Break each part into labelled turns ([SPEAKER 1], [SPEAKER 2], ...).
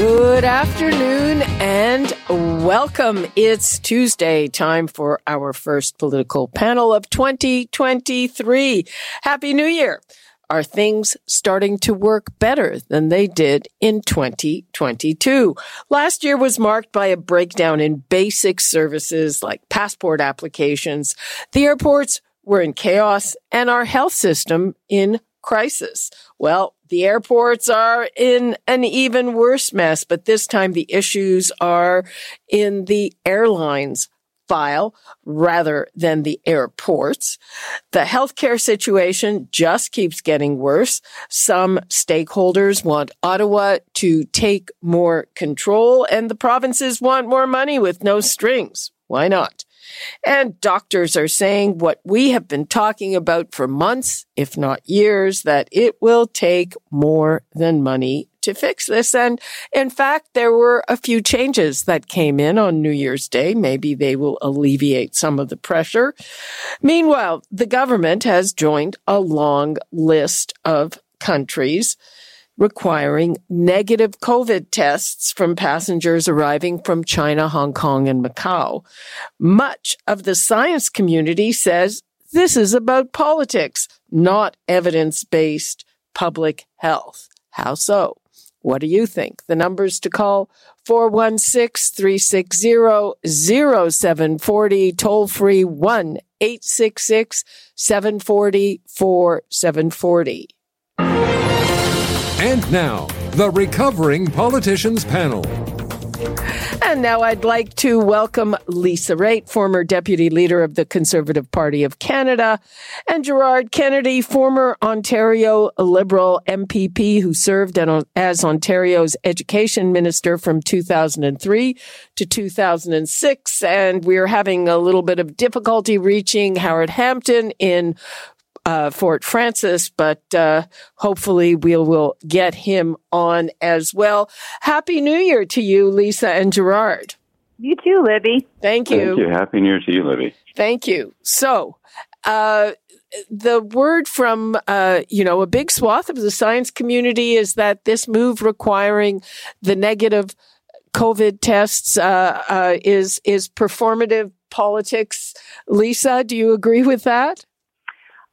[SPEAKER 1] Good afternoon and welcome. It's Tuesday, time for our first political panel of 2023. Happy New Year. Are things starting to work better than they did in 2022? Last year was marked by a breakdown in basic services like passport applications. The airports were in chaos and our health system in crisis. Well, the airports are in an even worse mess, but this time the issues are in the airlines file rather than the airports. The healthcare situation just keeps getting worse. Some stakeholders want Ottawa to take more control and the provinces want more money with no strings. Why not? And doctors are saying what we have been talking about for months, if not years, that it will take more than money to fix this. And in fact, there were a few changes that came in on New Year's Day. Maybe they will alleviate some of the pressure. Meanwhile, the government has joined a long list of countries requiring negative COVID tests from passengers arriving from China, Hong Kong, and Macau. Much of the science community says this is about politics, not evidence based public health. How so? What do you think? The numbers to call 416 360 0740, toll free 1 866 740 4740.
[SPEAKER 2] And now, the Recovering Politicians Panel.
[SPEAKER 1] And now I'd like to welcome Lisa Raitt, former deputy leader of the Conservative Party of Canada, and Gerard Kennedy, former Ontario Liberal MPP who served as Ontario's education minister from 2003 to 2006. And we're having a little bit of difficulty reaching Howard Hampton in uh, Fort Frances, but uh, hopefully we will we'll get him on as well. Happy New Year to you, Lisa and Gerard.
[SPEAKER 3] You too, Libby.
[SPEAKER 1] Thank you.
[SPEAKER 4] Thank you. Happy New Year to you, Libby.
[SPEAKER 1] Thank you. So, uh, the word from uh, you know a big swath of the science community is that this move requiring the negative COVID tests uh, uh is is performative politics. Lisa, do you agree with that?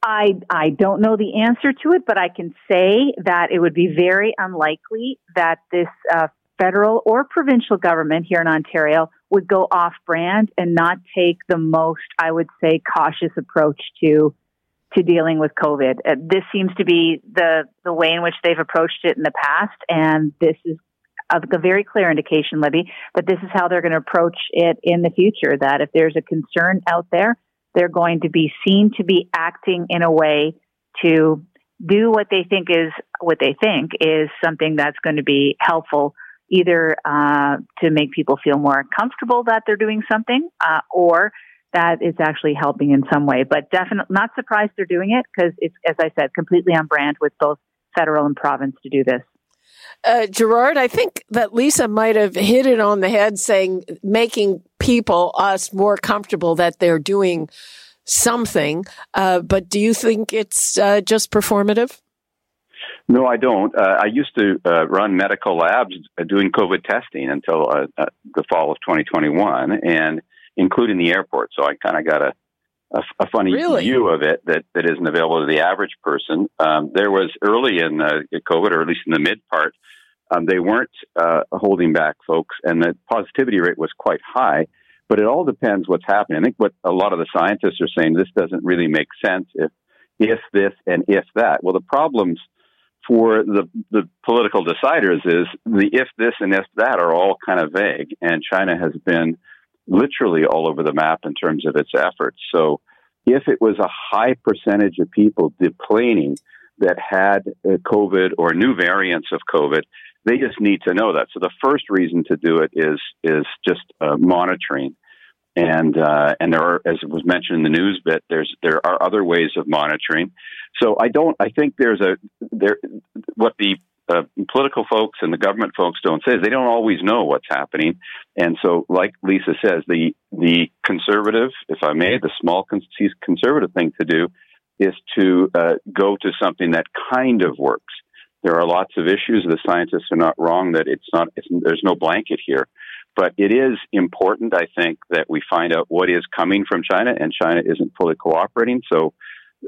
[SPEAKER 3] I I don't know the answer to it, but I can say that it would be very unlikely that this uh, federal or provincial government here in Ontario would go off brand and not take the most, I would say, cautious approach to to dealing with COVID. Uh, this seems to be the the way in which they've approached it in the past, and this is a, a very clear indication, Libby, that this is how they're going to approach it in the future. That if there's a concern out there, they're going to be seen to be acting in a way to do what they think is what they think is something that's going to be helpful either uh, to make people feel more comfortable that they're doing something uh, or that it's actually helping in some way. But definitely not surprised they're doing it because it's as i said completely on brand with both federal and province to do this.
[SPEAKER 1] Uh, Gerard, I think that Lisa might have hit it on the head saying making people, us, more comfortable that they're doing something. Uh, but do you think it's uh, just performative?
[SPEAKER 4] No, I don't. Uh, I used to uh, run medical labs uh, doing COVID testing until the fall of 2021, and including the airport. So I kind of got a a, a funny
[SPEAKER 1] really?
[SPEAKER 4] view of it that, that isn't available to the average person. Um, there was early in uh, COVID, or at least in the mid part, um, they weren't uh, holding back folks, and the positivity rate was quite high. But it all depends what's happening. I think what a lot of the scientists are saying this doesn't really make sense if if this and if that. Well, the problems for the the political deciders is the if this and if that are all kind of vague, and China has been literally all over the map in terms of its efforts. So if it was a high percentage of people deplaning that had COVID or new variants of COVID, They just need to know that. So the first reason to do it is is just uh, monitoring, and uh, and there are, as was mentioned in the news bit, there's there are other ways of monitoring. So I don't. I think there's a there. What the uh, political folks and the government folks don't say is they don't always know what's happening, and so like Lisa says, the the conservative, if I may, the small conservative thing to do is to uh, go to something that kind of works. There are lots of issues. The scientists are not wrong that it's not. It's, there's no blanket here, but it is important, I think, that we find out what is coming from China, and China isn't fully cooperating. So.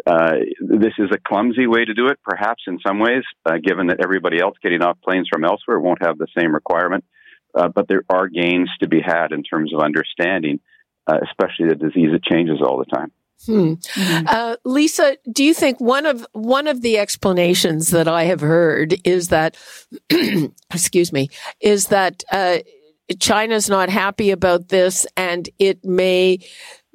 [SPEAKER 4] Uh, this is a clumsy way to do it, perhaps in some ways, uh, given that everybody else getting off planes from elsewhere won't have the same requirement. Uh, but there are gains to be had in terms of understanding, uh, especially the disease that changes all the time.
[SPEAKER 1] Hmm. Mm-hmm. Uh, Lisa, do you think one of one of the explanations that I have heard is that, excuse me, is that uh, China's not happy about this, and it may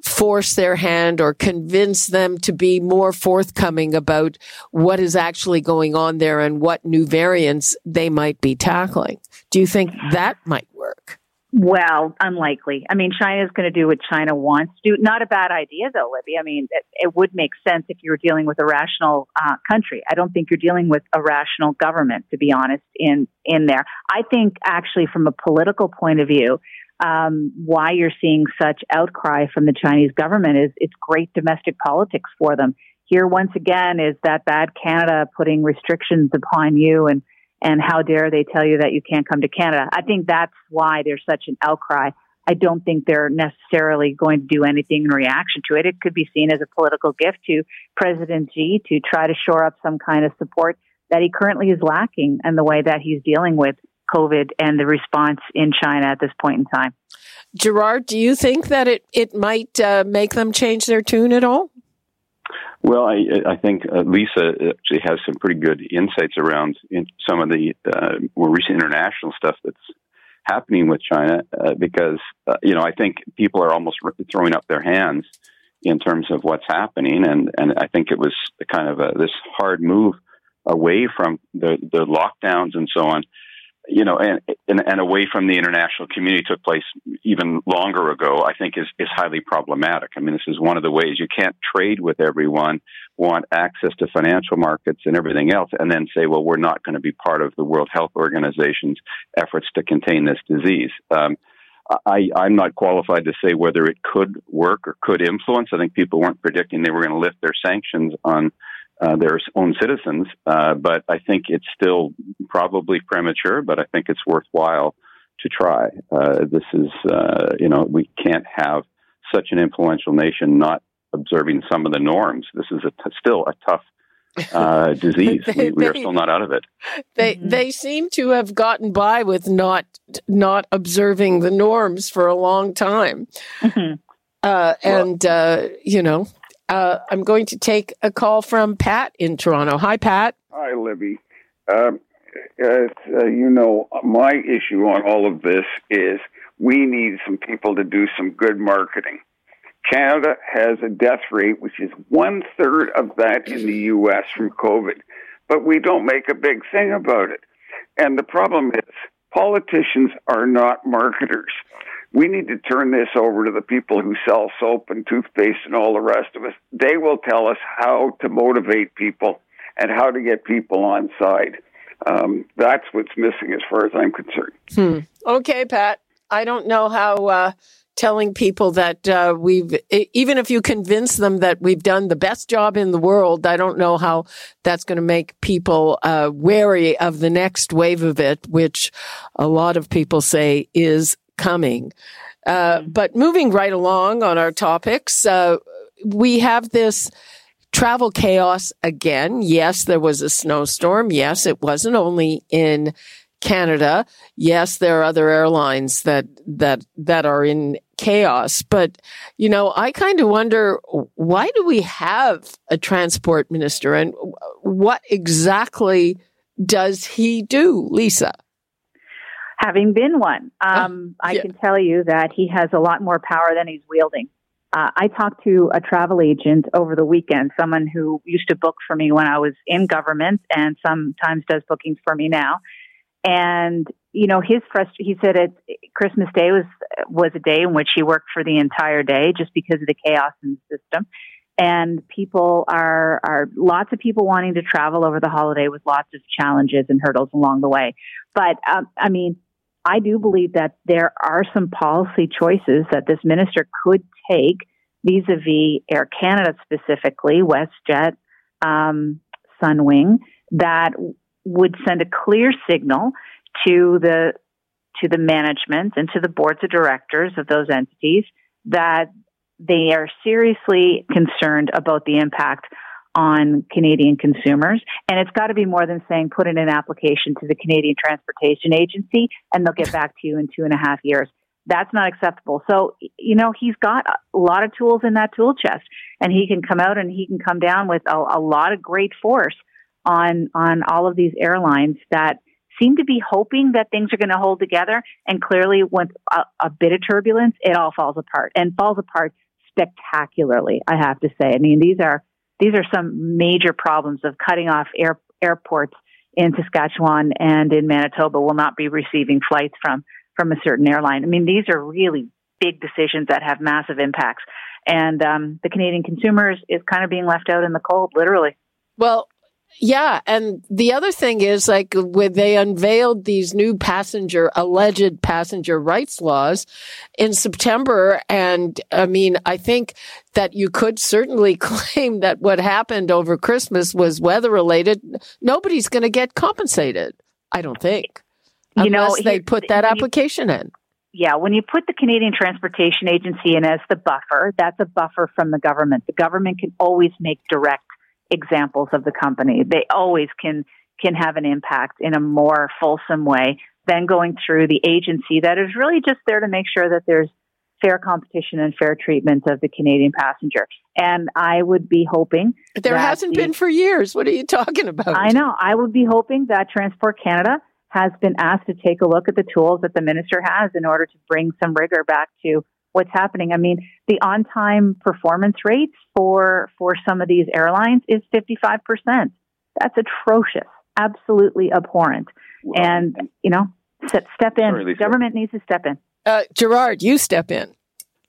[SPEAKER 1] force their hand or convince them to be more forthcoming about what is actually going on there and what new variants they might be tackling. Do you think that might work?
[SPEAKER 3] Well, unlikely. I mean, China is going to do what China wants to. Not a bad idea, though, Libby. I mean, it, it would make sense if you were dealing with a rational uh, country. I don't think you're dealing with a rational government, to be honest. In in there, I think actually, from a political point of view, um, why you're seeing such outcry from the Chinese government is it's great domestic politics for them. Here, once again, is that bad Canada putting restrictions upon you and and how dare they tell you that you can't come to Canada. I think that's why there's such an outcry. I don't think they're necessarily going to do anything in reaction to it. It could be seen as a political gift to President Xi to try to shore up some kind of support that he currently is lacking and the way that he's dealing with COVID and the response in China at this point in time.
[SPEAKER 1] Gerard, do you think that it, it might uh, make them change their tune at all?
[SPEAKER 4] Well, I, I think uh, Lisa actually has some pretty good insights around in some of the uh, more recent international stuff that's happening with China, uh, because uh, you know I think people are almost throwing up their hands in terms of what's happening, and and I think it was kind of a, this hard move away from the the lockdowns and so on you know, and, and, and away from the international community took place even longer ago, I think is, is highly problematic. I mean, this is one of the ways you can't trade with everyone, want access to financial markets and everything else, and then say, well, we're not going to be part of the World Health Organization's efforts to contain this disease. Um, I, I'm not qualified to say whether it could work or could influence. I think people weren't predicting they were going to lift their sanctions on uh, their own citizens. Uh, but I think it's still probably premature, but I think it's worthwhile to try. Uh, this is, uh, you know, we can't have such an influential nation not observing some of the norms. This is a t- still a tough uh, disease. they, we, we, are still not out of it.
[SPEAKER 1] They mm-hmm. they seem to have gotten by with not not observing the norms for a long time, mm-hmm. uh, and uh, you know uh, I'm going to take a call from Pat in Toronto. Hi, Pat.
[SPEAKER 5] Hi, Libby. Um, as uh, you know, my issue on all of this is we need some people to do some good marketing. Canada has a death rate which is one third of that in the U.S. from COVID, but we don't make a big thing about it. And the problem is, politicians are not marketers we need to turn this over to the people who sell soap and toothpaste and all the rest of us. They will tell us how to motivate people and how to get people on side. Um, that's what's missing as far as I'm concerned.
[SPEAKER 1] Hmm. Okay, Pat. I don't know how uh, telling people that uh, we've, even if you convince them that we've done the best job in the world, I don't know how that's going to make people uh, wary of the next wave of it, which a lot of people say is coming. Uh, mm-hmm. but moving right along on our topics, uh, we have this travel chaos again. Yes, there was a snowstorm. Yes, it wasn't only in Canada. Yes, there are other airlines that that that are in chaos. But you know, I kind of wonder why do we have a transport minister, and what exactly does he do, Lisa?
[SPEAKER 3] having been one, um, yeah. I can tell you that he has a lot more power than he's wielding. Uh, I talked to a travel agent over the weekend, someone who used to book for me when I was in government and sometimes does bookings for me now. And you know, his frust- he said it Christmas Day was was a day in which he worked for the entire day just because of the chaos in the system. And people are are lots of people wanting to travel over the holiday with lots of challenges and hurdles along the way. But um, I mean, I do believe that there are some policy choices that this minister could take vis-a-vis Air Canada specifically, WestJet, um, Sunwing, that would send a clear signal to the to the management and to the boards of directors of those entities that they are seriously concerned about the impact on Canadian consumers. And it's got to be more than saying put in an application to the Canadian Transportation Agency and they'll get back to you in two and a half years. That's not acceptable. So, you know, he's got a lot of tools in that tool chest and he can come out and he can come down with a, a lot of great force on, on all of these airlines that seem to be hoping that things are going to hold together. And clearly with a, a bit of turbulence, it all falls apart and falls apart spectacularly, I have to say. I mean, these are, these are some major problems of cutting off air, airports in Saskatchewan and in Manitoba will not be receiving flights from from a certain airline. I mean, these are really big decisions that have massive impacts, and um, the Canadian consumers is kind of being left out in the cold, literally.
[SPEAKER 1] Well, yeah. And the other thing is like when they unveiled these new passenger, alleged passenger rights laws in September. And I mean, I think that you could certainly claim that what happened over Christmas was weather related. Nobody's going to get compensated. I don't think. You know, they put that application in.
[SPEAKER 3] Yeah, when you put the Canadian Transportation Agency in as the buffer, that's a buffer from the government. The government can always make direct examples of the company. They always can can have an impact in a more fulsome way than going through the agency that is really just there to make sure that there's fair competition and fair treatment of the Canadian passenger. And I would be hoping
[SPEAKER 1] there hasn't the, been for years. What are you talking about?
[SPEAKER 3] I know. I would be hoping that Transport Canada has been asked to take a look at the tools that the minister has in order to bring some rigor back to what's happening. I mean, the on-time performance rates for for some of these airlines is 55%. That's atrocious, absolutely abhorrent. Well, and you know, step, step in. Sorry, Government needs to step in.
[SPEAKER 1] Uh, Gerard, you step in.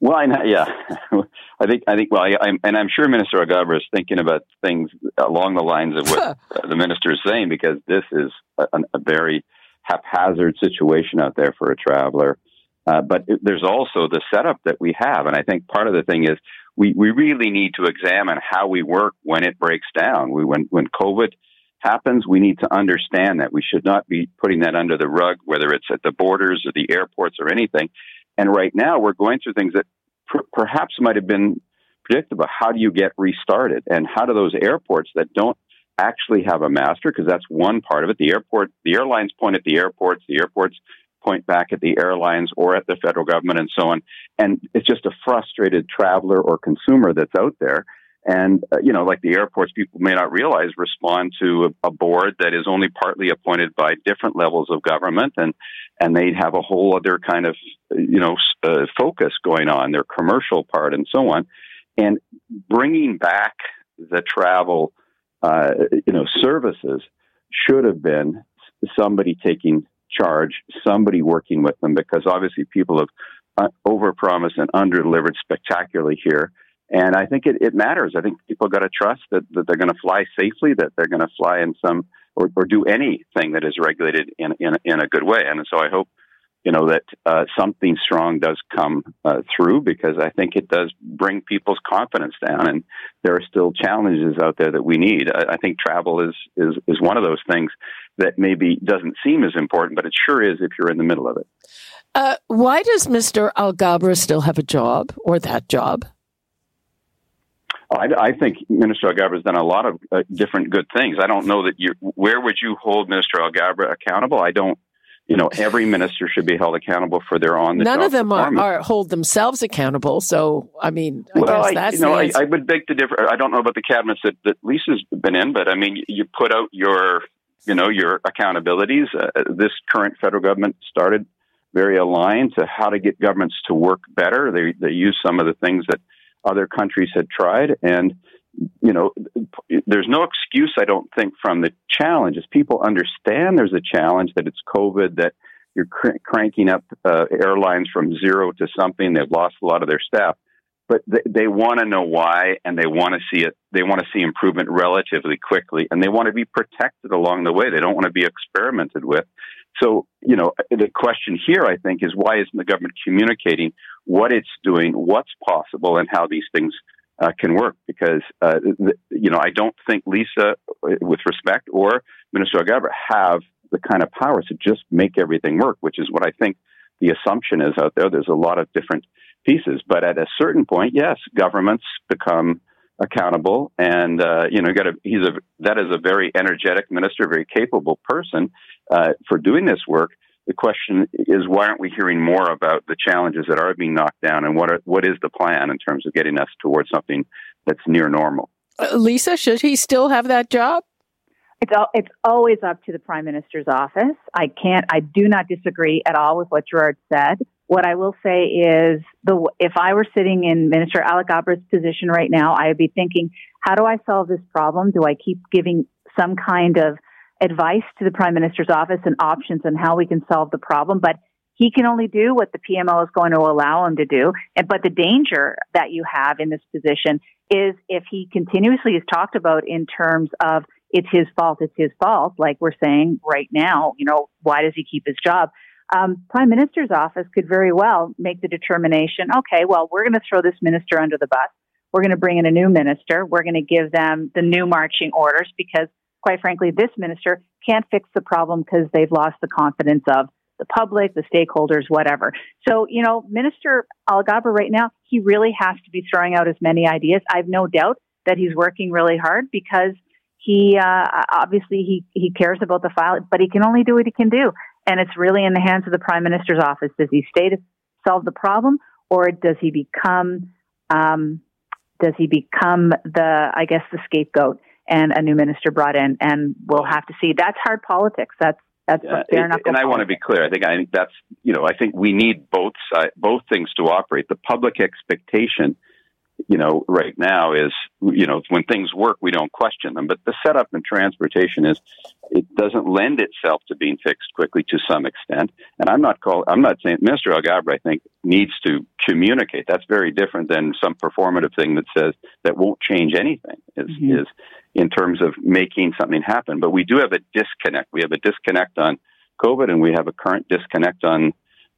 [SPEAKER 4] Well, I, know, yeah, I think I think well, I, am and I'm sure Minister Alghabra is thinking about things along the lines of what the minister is saying because this is a, a very haphazard situation out there for a traveler. Uh, but it, there's also the setup that we have. And I think part of the thing is we, we really need to examine how we work when it breaks down. We, when, when COVID happens, we need to understand that we should not be putting that under the rug, whether it's at the borders or the airports or anything. And right now we're going through things that pr- perhaps might have been predictable. How do you get restarted? And how do those airports that don't actually have a master, because that's one part of it. The airport, the airlines point at the airports, the airports point back at the airlines or at the federal government and so on. And it's just a frustrated traveler or consumer that's out there. And, uh, you know, like the airports, people may not realize respond to a, a, board that is only partly appointed by different levels of government. And, and they have a whole other kind of, you know, uh, focus going on, their commercial part and so on. And bringing back the travel, uh, you know, services should have been somebody taking charge, somebody working with them, because obviously people have uh, overpromised and underdelivered spectacularly here. And I think it, it matters. I think people got to trust that, that they're going to fly safely, that they're going to fly in some or, or do anything that is regulated in, in, in a good way. And so I hope you know that uh, something strong does come uh, through because I think it does bring people's confidence down, and there are still challenges out there that we need. I, I think travel is is is one of those things that maybe doesn't seem as important, but it sure is if you're in the middle of it.
[SPEAKER 1] Uh, why does Mr. Alghabra still have a job or that job?
[SPEAKER 4] I, I think Minister Alghabra has done a lot of uh, different good things. I don't know that you. Where would you hold Minister Alghabra accountable? I don't you know, every minister should be held accountable for their on the
[SPEAKER 1] None of them are, are, hold themselves accountable. So, I mean, I
[SPEAKER 4] well,
[SPEAKER 1] guess that's
[SPEAKER 4] I, you know, I, I, would beg to differ. I don't know about the cabinets that, that Lisa's been in, but I mean, you put out your, you know, your accountabilities. Uh, this current federal government started very aligned to how to get governments to work better. They they use some of the things that other countries had tried, and you know, there's no excuse, I don't think, from the challenges. People understand there's a challenge that it's COVID, that you're cr- cranking up uh, airlines from zero to something. They've lost a lot of their staff, but they, they want to know why, and they want to see it. They want to see improvement relatively quickly, and they want to be protected along the way. They don't want to be experimented with. So, you know, the question here, I think, is why isn't the government communicating what it's doing, what's possible, and how these things uh, can work? Because, uh, you know, I don't think Lisa, with respect, or Minister Alghabra have the kind of powers to just make everything work, which is what I think the assumption is out there. There's a lot of different pieces, but at a certain point, yes, governments become accountable, and uh, you know, got a, he's a that is a very energetic minister, very capable person uh, for doing this work. The question is, why aren't we hearing more about the challenges that are being knocked down, and what are, what is the plan in terms of getting us towards something that's near normal?
[SPEAKER 1] Uh, Lisa, should he still have that job?
[SPEAKER 3] It's all, it's always up to the prime minister's office. I can't. I do not disagree at all with what Gerard said. What I will say is, the if I were sitting in Minister Alghabra's position right now, I would be thinking, how do I solve this problem? Do I keep giving some kind of advice to the prime minister's office and options on how we can solve the problem? But he can only do what the PMO is going to allow him to do. And, but the danger that you have in this position is if he continuously is talked about in terms of it's his fault, it's his fault, like we're saying right now, you know, why does he keep his job? um, prime minister's office could very well make the determination okay well we're going to throw this minister under the bus. We're going to bring in a new minister. We're going to give them the new marching orders because quite frankly this minister can't fix the problem because they've lost the confidence of the public the stakeholders whatever. So you know minister alghabra right now he really has to be throwing out as many ideas. I've no doubt that he's working really hard because he uh, obviously he he cares about the file, but he can only do what he can do and it's really in the hands of the prime minister's office. Does he stay to solve the problem, or does he become um, does he become the I guess the scapegoat and a new minister brought in? And we'll have to see. That's hard politics. That's that's uh,
[SPEAKER 4] fair enough. And I want to be clear. I think I think that's you know I think we need both side, both things to operate. The public expectation you know, right now is, you know, when things work, we don't question them. But the setup in transportation is, it doesn't lend itself to being fixed quickly to some extent. And I'm not call, I'm not saying Minister Alghabra, I think, needs to communicate. That's very different than some performative thing that says that won't change anything. Is mm-hmm. is in terms of making something happen. But we do have a disconnect. We have a disconnect on COVID, and we have a current disconnect on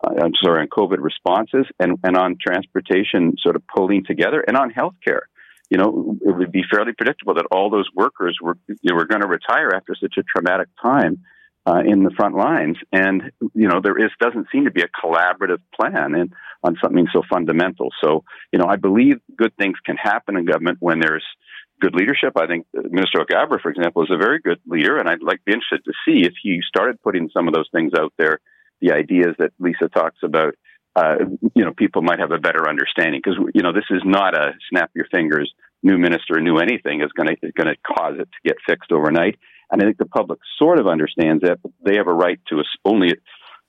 [SPEAKER 4] uh, I'm sorry, on COVID responses and, and on transportation sort of pulling together and on healthcare. You know, it would be fairly predictable that all those workers were, you know, were going to retire after such a traumatic time uh, in the front lines. And, you know, there is, doesn't seem to be a collaborative plan and on something so fundamental. So, you know, I believe good things can happen in government when there's good leadership. I think Minister Alghabra, for example, is a very good leader, and I'd like be interested to see if he started putting some of those things out there the ideas that Lisa talks about, uh, you know, people might have a better understanding because you know this is not a snap your fingers new minister, new anything is going to is going to cause it to get fixed overnight. And I think the public sort of understands that, but they have a right to only,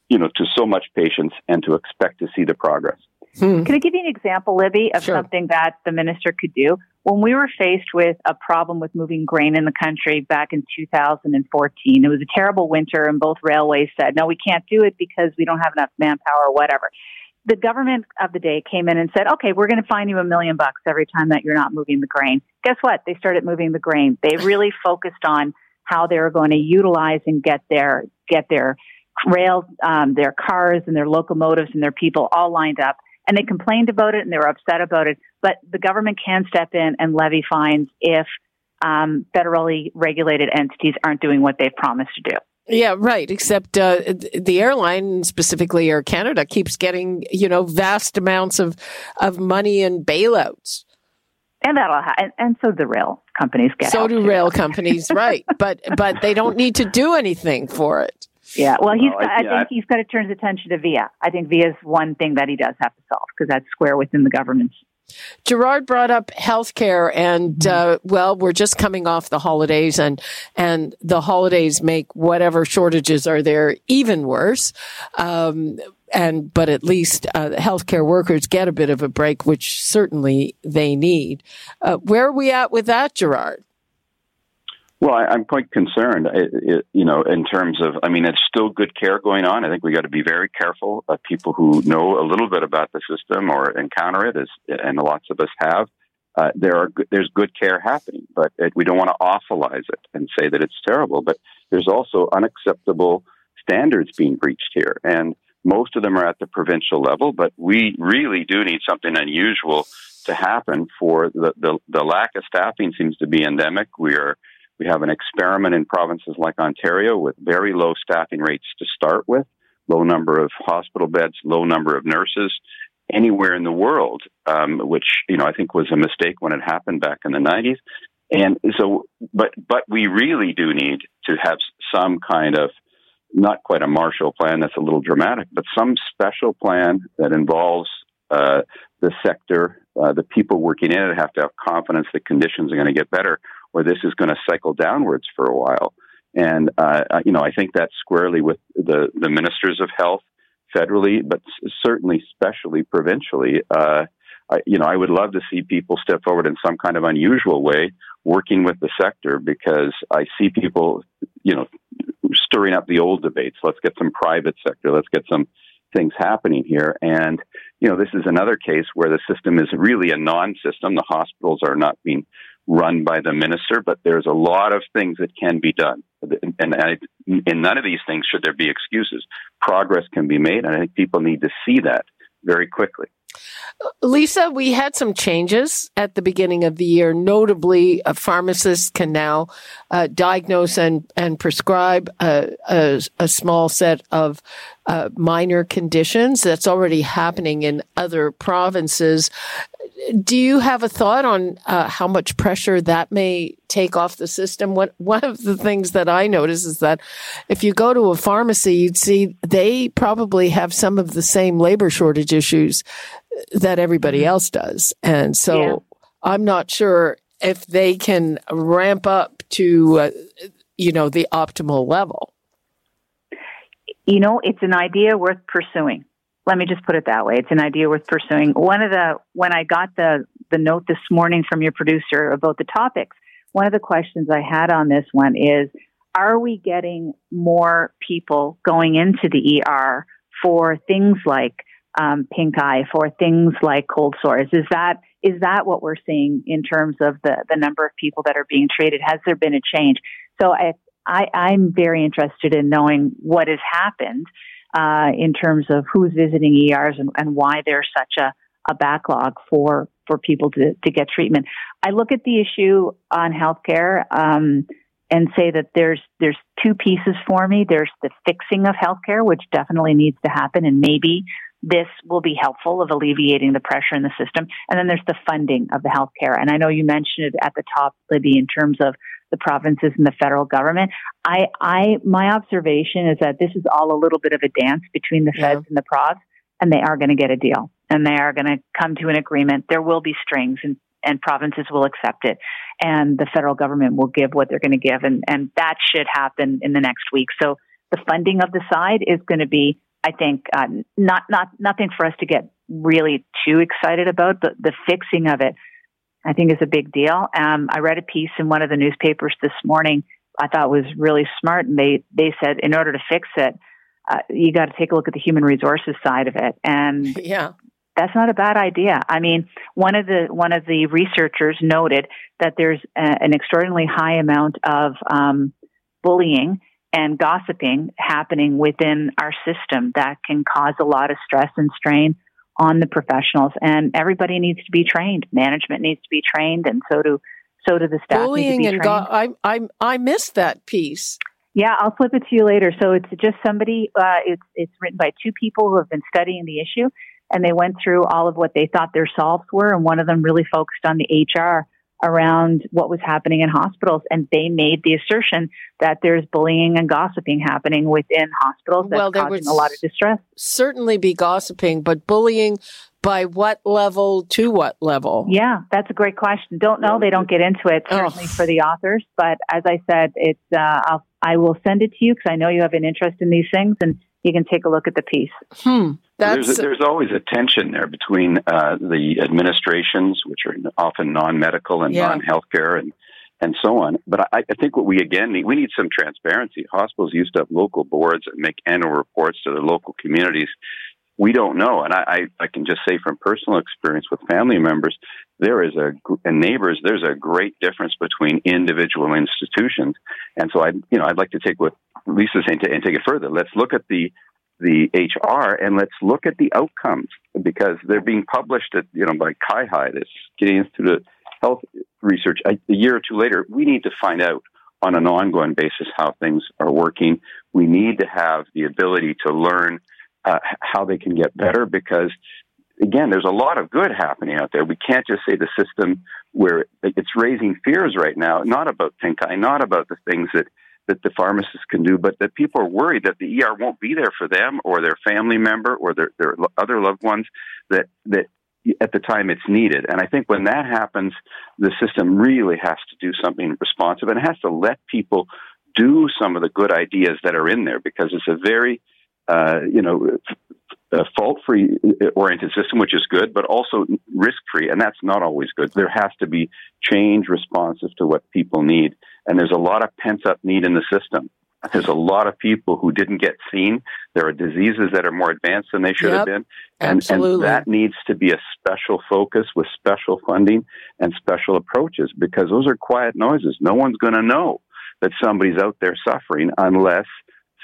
[SPEAKER 4] you know, to so much patience and to expect to see the progress.
[SPEAKER 3] Hmm. Can I give you an example, Libby, of sure. something that the minister could do? When we were faced with a problem with moving grain in the country back in 2014, it was a terrible winter, and both railways said, no, we can't do it because we don't have enough manpower or whatever. The government of the day came in and said, okay, we're going to fine you a million bucks every time that you're not moving the grain. Guess what? They started moving the grain. They really focused on how they were going to utilize and get their, get their rail, um, their cars and their locomotives and their people all lined up and they complained about it and they were upset about it. But the government can step in and levy fines if um, federally regulated entities aren't doing what they've promised to do.
[SPEAKER 1] Yeah, right. Except uh, the airline, specifically Air Canada, keeps getting you know vast amounts of of money and bailouts.
[SPEAKER 3] And that'll ha- and, and so the rail companies get.
[SPEAKER 1] So do too. rail companies, right? But but they don't need to do anything for it.
[SPEAKER 3] Yeah, well, he's. Well, I, I, think he's got to turn his attention to VIA. I think VIA is one thing that he does have to solve because that's square within the government.
[SPEAKER 1] Gerard brought up healthcare, and mm-hmm. uh, well, we're just coming off the holidays, and and the holidays make whatever shortages are there even worse. Um, and but at least uh, healthcare workers get a bit of a break, which certainly they need. Uh, where are we at with that, Gerard?
[SPEAKER 4] Well, I, am quite concerned. It, it, you know, in terms of, I mean, it's still good care going on. I think we got to be very careful. of people who know a little bit about the system or encounter it, as, and lots of us have, uh, there are there's good care happening, but it, we don't want to awfulize it and say that it's terrible. But there's also unacceptable standards being breached here, and most of them are at the provincial level. But we really do need something unusual to happen for the the, the lack of staffing seems to be endemic. We are we have an experiment in provinces like Ontario with very low staffing rates to start with, low number of hospital beds, low number of nurses anywhere in the world, um, which you know I think was a mistake when it happened back in the 90s. And so, but but we really do need to have some kind of not quite a Marshall Plan. That's a little dramatic, but some special plan that involves uh, the sector, uh, the people working in it have to have confidence that conditions are going to get better, or this is going to cycle downwards for a while. And uh, you know, I think that's squarely with the the ministers of health federally, but certainly, especially provincially. Uh, I, you know, I would love to see people step forward in some kind of unusual way, working with the sector, because I see people, you know, stirring up the old debates. Let's get some private sector. Let's get some things happening here. And, you know, this is another case where the system is really a non system. The hospitals are not being run by the minister, but there's a lot of things that can be done. And in none of these things should there be excuses. Progress can be made, and I think people need to see that very quickly.
[SPEAKER 1] Lisa, we had some changes at the beginning of the year. Notably, a pharmacist can now uh, diagnose and, and prescribe a, a, a small set of uh, minor conditions. That's already happening in other provinces. Do you have a thought on uh, how much pressure that may take off the system? What, one of the things that I notice is that if you go to a pharmacy, you'd see they probably have some of the same labor shortage issues that everybody mm-hmm. else does. And so yeah. I'm not sure if they can ramp up to, uh, you know, the optimal level.
[SPEAKER 3] You know, it's an idea worth pursuing. Let me just put it that way. It's an idea worth pursuing. One of the, when I got the, the note this morning from your producer about the topics, one of the questions I had on this one is, are we getting more people going into the ER for things like um, pink eye for things like cold sores. Is that is that what we're seeing in terms of the the number of people that are being treated? Has there been a change? So I, I I'm very interested in knowing what has happened uh, in terms of who's visiting ERs and, and why there's such a, a backlog for for people to to get treatment. I look at the issue on healthcare. Um, and say that there's there's two pieces for me. There's the fixing of healthcare, which definitely needs to happen, and maybe this will be helpful of alleviating the pressure in the system. And then there's the funding of the healthcare. And I know you mentioned it at the top, Libby, in terms of the provinces and the federal government. I, I, my observation is that this is all a little bit of a dance between the feds yeah. and the provs, and they are going to get a deal and they are going to come to an agreement. There will be strings and, and provinces will accept it and the federal government will give what they're going to give. And, and that should happen in the next week. So the funding of the side is going to be I think uh, not not nothing for us to get really too excited about. The the fixing of it, I think, is a big deal. Um, I read a piece in one of the newspapers this morning. I thought was really smart, and they they said in order to fix it, uh, you got to take a look at the human resources side of it, and
[SPEAKER 1] yeah.
[SPEAKER 3] That's not a bad idea. I mean, one of the one of the researchers noted that there's a, an extraordinarily high amount of um, bullying and gossiping happening within our system that can cause a lot of stress and strain on the professionals and everybody needs to be trained. Management needs to be trained and so do so do the staff
[SPEAKER 1] bullying
[SPEAKER 3] and
[SPEAKER 1] go- I, I i missed that piece.
[SPEAKER 3] Yeah i'll flip it to you later. So it's just somebody uh, it's it's written by two people who have been studying the issue and they went through all of what they thought their solves were and one of them really focused on the hr around what was happening in hospitals, and they made the assertion that there's bullying and gossiping happening within hospitals that's well, there causing a lot of distress.
[SPEAKER 1] Certainly be gossiping, but bullying by what level to what level?
[SPEAKER 3] Yeah, that's a great question. Don't know. They don't get into it certainly oh. for the authors, but as I said, it's uh, I'll, I will send it to you because I know you have an interest in these things, and you can take a look at the piece.
[SPEAKER 1] Hmm.
[SPEAKER 4] There's, there's always a tension there between uh, the administrations, which are often non-medical and yeah. non-healthcare, and and so on. But I, I, think what we again need, we need some transparency. Hospitals used to have local boards and make annual reports to their local communities. We don't know, and I, I, I can just say from personal experience with family members, there is a and neighbors. There's a great difference between individual institutions, and so I, you know, I'd like to take what Lisa's saying to, and take it further. Let's look at the the HR and let's look at the outcomes because they're being published at you know by CIHI, this Canadian Institute of Health Research. A, year or two later, we need to find out on an ongoing basis how things are working. We need to have the ability to learn uh, how they can get better because again, there's a lot of good happening out there. We can't just say the system where it's raising fears right now, not about eye, not about the things that that the pharmacists can do, but that people are worried that the ER won't be there for them or their family member or their, their other loved ones that, that at the time it's needed. And I think when that happens, the system really has to do something responsive and it has to let people do some of the good ideas that are in there because it's a very, uh, you know, a fault-free uh, oriented system, which is good, but also risk-free, and that's not always good. There has to be change responsive to what people need, and there's a lot of pent-up need in the system. There's a lot of people who didn't get seen. There are diseases that are more advanced than they should
[SPEAKER 1] yep,
[SPEAKER 4] have been,
[SPEAKER 1] and,
[SPEAKER 4] and that needs to be a special focus with special funding and special approaches because those are quiet noises. No one's going to know that somebody's out there suffering unless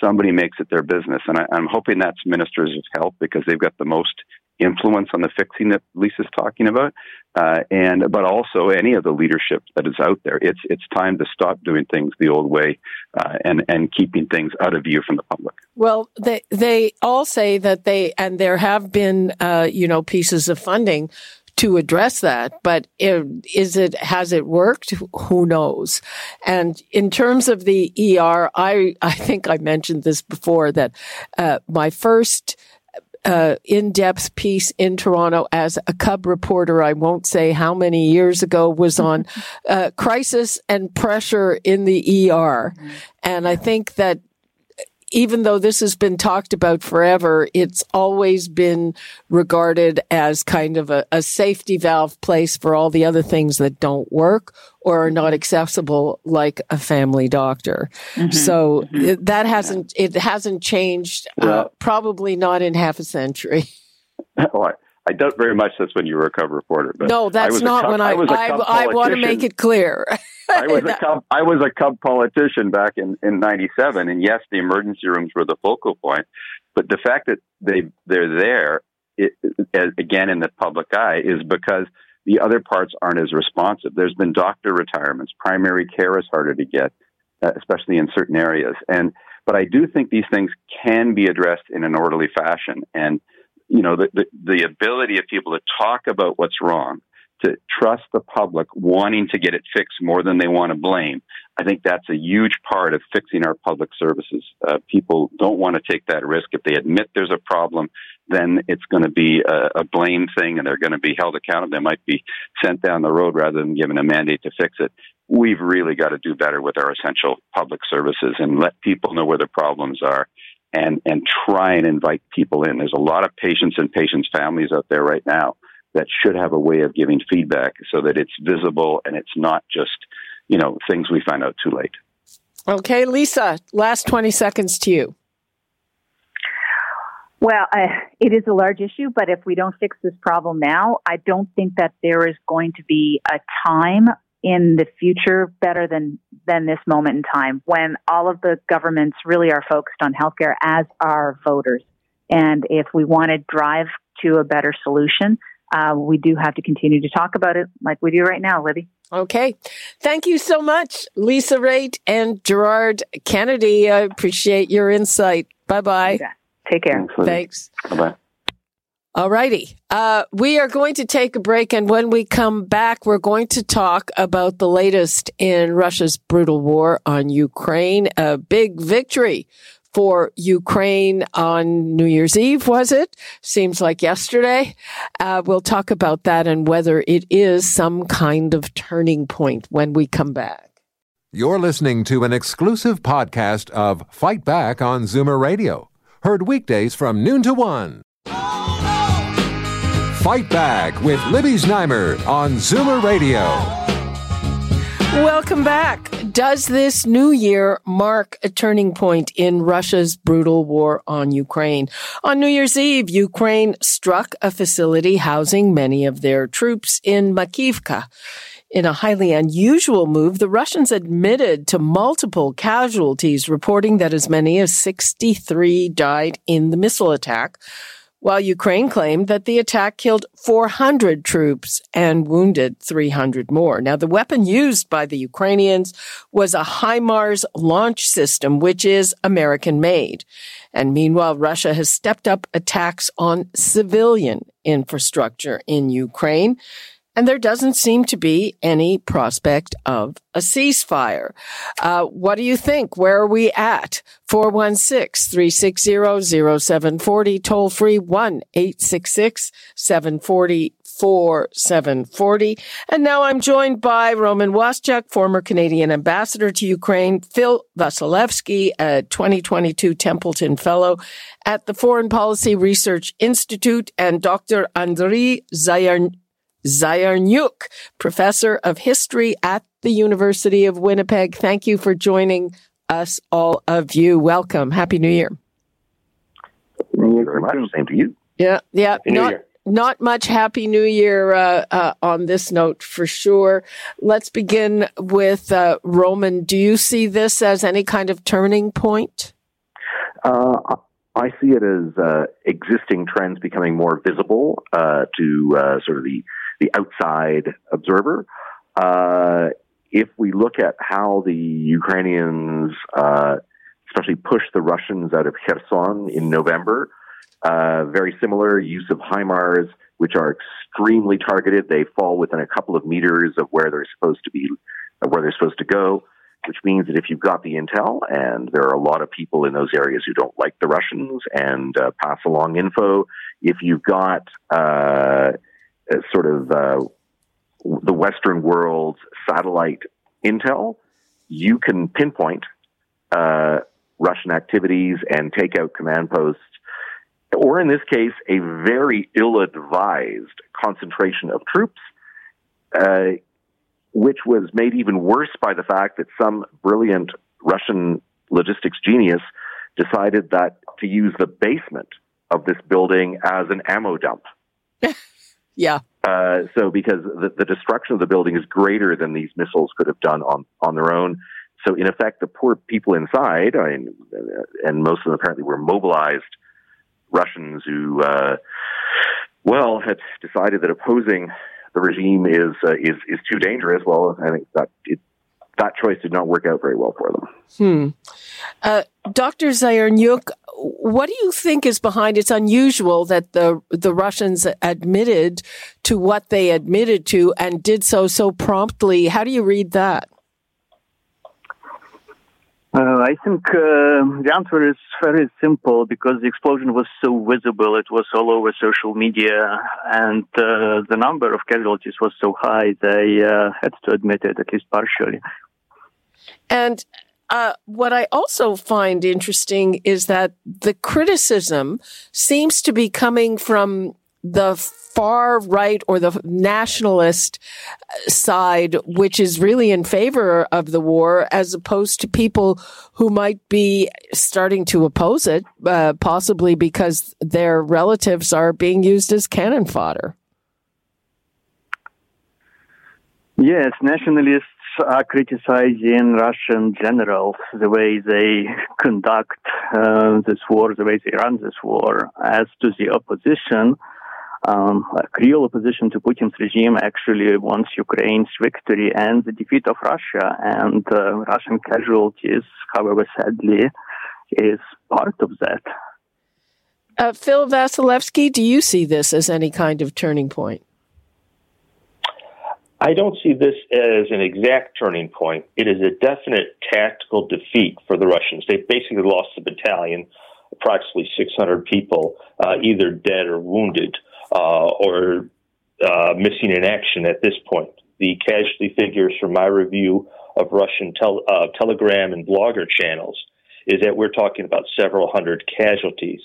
[SPEAKER 4] somebody makes it their business. And I, am hoping that's ministers of health because they've got the most influence on the fixing that Lisa's talking about, uh, and but also any of the leadership that is out there. It's it's time to stop doing things the old way uh, and and keeping things out of view from the public.
[SPEAKER 1] Well, they they all say that they and there have been uh, you know pieces of funding to address that. But is it, has it worked? Who knows? And in terms of the ER, I, I think I mentioned this before that, uh, my first, uh, in-depth piece in Toronto as a cub reporter. I won't say how many years ago was on uh, crisis and pressure in the ER, and I think that even though this has been talked about forever, it's always been regarded as kind of a, a, safety valve place for all the other things that don't work or are not accessible, like a family doctor. Mm-hmm. So mm-hmm. It, that hasn't it hasn't changed. Uh, well, uh, probably not in half a century.
[SPEAKER 4] Well, I doubt very much that's when you were a cub reporter.
[SPEAKER 1] But no, that's not when I. I, I, I want to make it clear.
[SPEAKER 4] I was a cub. I was a cub politician back in in '97, and yes, the emergency rooms were the focal point. But the fact that they they're there it, again in the public eye is because the other parts aren't as responsive. There's been doctor retirements. Primary care is harder to get, uh, especially in certain areas. And but I do think these things can be addressed in an orderly fashion and you know, the, the, the ability of people to talk about what's wrong, to trust the public wanting to get it fixed more than they want to blame. I think that's a huge part of fixing our public services. Uh, people don't want to take that risk. If they admit there's a problem, then it's going to be a, a blame thing and they're going to be held accountable. They might be sent down the road rather than given a mandate to fix it. We've really got to do better with our essential public services and let people know where the problems are and and try and invite people in. There's a lot of patients and patients' families out there right now that should have a way of giving feedback so that it's visible and it's not just you know things we find out too late.
[SPEAKER 1] Okay, Lisa, last 20 seconds to you.
[SPEAKER 3] Well, uh, it is a large issue, but if we don't fix this problem now, I don't think that there is going to be a time in the future better than than this moment in time when all of the governments really are focused on healthcare as are voters. And if we want to drive to a better solution, uh, we do have to continue to talk about it like we do right now, Libby.
[SPEAKER 1] Okay. Thank you so much, Lisa Raitt and Gerard Kennedy. I appreciate your insight. Bye bye.
[SPEAKER 3] Take care.
[SPEAKER 1] Thanks.
[SPEAKER 4] Bye bye.
[SPEAKER 1] All righty. Uh, we are going to take a break. And when we come back, we're going to talk about the latest in Russia's brutal war on Ukraine. A big victory for Ukraine on New Year's Eve, was it? Seems like yesterday. Uh, we'll talk about that and whether it is some kind of turning point when we come back.
[SPEAKER 2] You're listening to an exclusive podcast of Fight Back on Zoomer Radio Heard weekdays from noon to one. Fight Back with Libby Znaimer on Zoomer Radio.
[SPEAKER 1] Welcome back. Does this new year mark a turning point in Russia's brutal war on Ukraine? On New Year's Eve, Ukraine struck a facility housing many of their troops in Makivka. In a highly unusual move, the Russians admitted to multiple casualties, reporting that as many as 63 died in the missile attack while Ukraine claimed that the attack killed 400 troops and wounded 300 more. Now, the weapon used by the Ukrainians was a HIMARS launch system, which is American made. And meanwhile, Russia has stepped up attacks on civilian infrastructure in Ukraine and there doesn't seem to be any prospect of a ceasefire. Uh, what do you think? Where are we at? 416-360-0740, toll free 1-866-740-4740. And now I'm joined by Roman Waschuk, former Canadian ambassador to Ukraine, Phil Wasielewski, a 2022 Templeton Fellow at the Foreign Policy Research Institute, and Dr. Andriy Zayar Zayarnyuk, professor of history at the University of Winnipeg. Thank you for joining us, all of you. Welcome. Happy New Year.
[SPEAKER 6] Thank you very much. Same to you.
[SPEAKER 1] Yeah, yeah.
[SPEAKER 6] Happy
[SPEAKER 1] not, not much Happy New Year uh, uh, on this note for sure. Let's begin with uh, Roman. Do you see this as any kind of turning point?
[SPEAKER 6] Uh, I see it as uh, existing trends becoming more visible uh, to sort of the the outside observer. Uh, if we look at how the Ukrainians, uh, especially pushed the Russians out of Kherson in November, uh, very similar use of HIMARS, which are extremely targeted. They fall within a couple of meters of where they're supposed to be, where they're supposed to go. Which means that if you've got the intel, and there are a lot of people in those areas who don't like the Russians and uh, pass along info, if you've got uh, sort of uh, the Western world's satellite intel, you can pinpoint uh, Russian activities and take out command posts, or in this case, a very ill advised concentration of troops, uh, which was made even worse by the fact that some brilliant Russian logistics genius decided that to use the basement of this building as an ammo dump.
[SPEAKER 1] Yeah.
[SPEAKER 6] Uh, so because the, the, destruction of the building is greater than these missiles could have done on, on their own. So in effect, the poor people inside, I mean, and most of them apparently were mobilized Russians who, uh, well, had decided that opposing the regime is uh, is is too dangerous. Well, I think that it, that choice did not work out very well for them.
[SPEAKER 1] Hmm. Uh, Dr. Zayarnyuk, what do you think is behind? It's unusual that the the Russians admitted to what they admitted to and did so so promptly. How do you read that?
[SPEAKER 7] Uh, I think uh, the answer is very simple because the explosion was so visible. It was all over social media, and uh, the number of casualties was so high. They uh, had to admit it, at least partially.
[SPEAKER 1] And uh, what I also find interesting is that the criticism seems to be coming from the far right or the nationalist side, which is really in favor of the war, as opposed to people who might be starting to oppose it, uh, possibly because their relatives are being used as cannon fodder.
[SPEAKER 7] Yes, nationalists are criticizing Russian generals, the way they conduct uh, this war, the way they run this war. As to the opposition, um, real opposition to Putin's regime actually wants Ukraine's victory and the defeat of Russia, and uh, Russian casualties, however sadly, is part of that.
[SPEAKER 1] Uh, Phil Wasielewski, do you see this as any kind of turning point?
[SPEAKER 8] I don't see this as an exact turning point. It is a definite tactical defeat for the Russians. They basically lost a battalion, approximately 600 people, uh, either dead or wounded, uh, or uh, missing in action at this point. The casualty figures from my review of Russian tel- uh, telegram and blogger channels is that we're talking about several hundred casualties.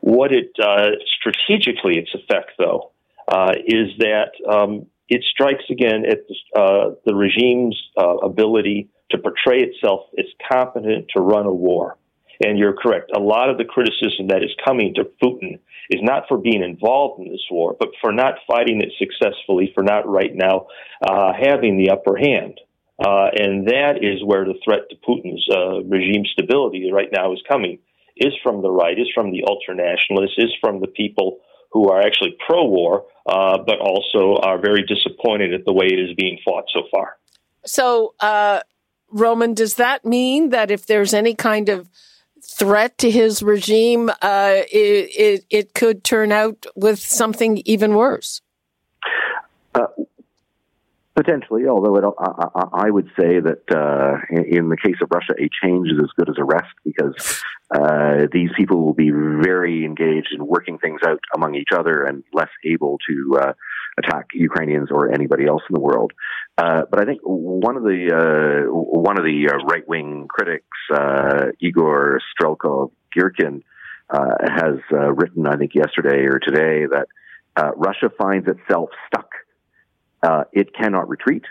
[SPEAKER 8] What it uh, strategically its effect, though, uh, is that um, it strikes again at the, uh, the regime's uh, ability to portray itself as competent to run a war. And you're correct. A lot of the criticism that is coming to Putin is not for being involved in this war, but for not fighting it successfully, for not right now uh, having the upper hand. Uh, and that is where the threat to Putin's uh, regime stability right now is coming, is from the right, is from the ultranationalists, is from the people who are actually pro-war, uh, but also are very disappointed at the way it is being fought so far.
[SPEAKER 1] So, uh, Roman, does that mean that if there's any kind of threat to his regime, uh, it, it, it, could turn out with something even worse?
[SPEAKER 6] Potentially, although it, I, I, would say that uh, in the case of Russia, a change is as good as a rest because uh, these people will be very engaged in working things out among each other and less able to uh, attack Ukrainians or anybody else in the world. Uh, but I think one of the uh, one of the uh, right wing critics, Igor Strelkov Girkin, has written, I think yesterday or today, that Russia finds itself stuck. Uh, it cannot retreat,